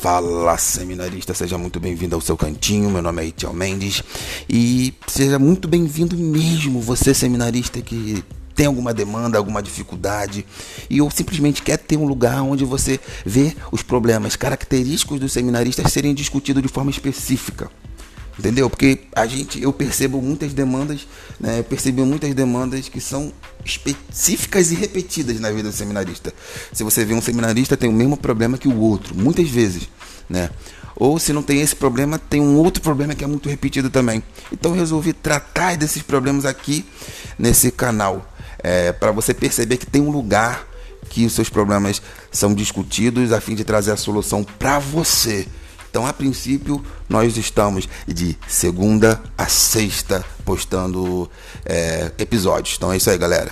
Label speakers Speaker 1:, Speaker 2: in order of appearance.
Speaker 1: Fala seminarista, seja muito bem-vindo ao seu cantinho. Meu nome é Itiel Mendes e seja muito bem-vindo mesmo, você seminarista que tem alguma demanda, alguma dificuldade e ou simplesmente quer ter um lugar onde você vê os problemas característicos dos seminaristas serem discutidos de forma específica. Entendeu? Porque a gente, eu percebo muitas demandas, né? Eu percebo muitas demandas que são específicas e repetidas na vida do seminarista. Se você vê um seminarista tem o mesmo problema que o outro, muitas vezes, né? Ou se não tem esse problema, tem um outro problema que é muito repetido também. Então eu resolvi tratar desses problemas aqui nesse canal, é, para você perceber que tem um lugar que os seus problemas são discutidos a fim de trazer a solução para você então, a princípio, nós estamos de segunda a sexta postando é, episódios. Então é isso aí, galera.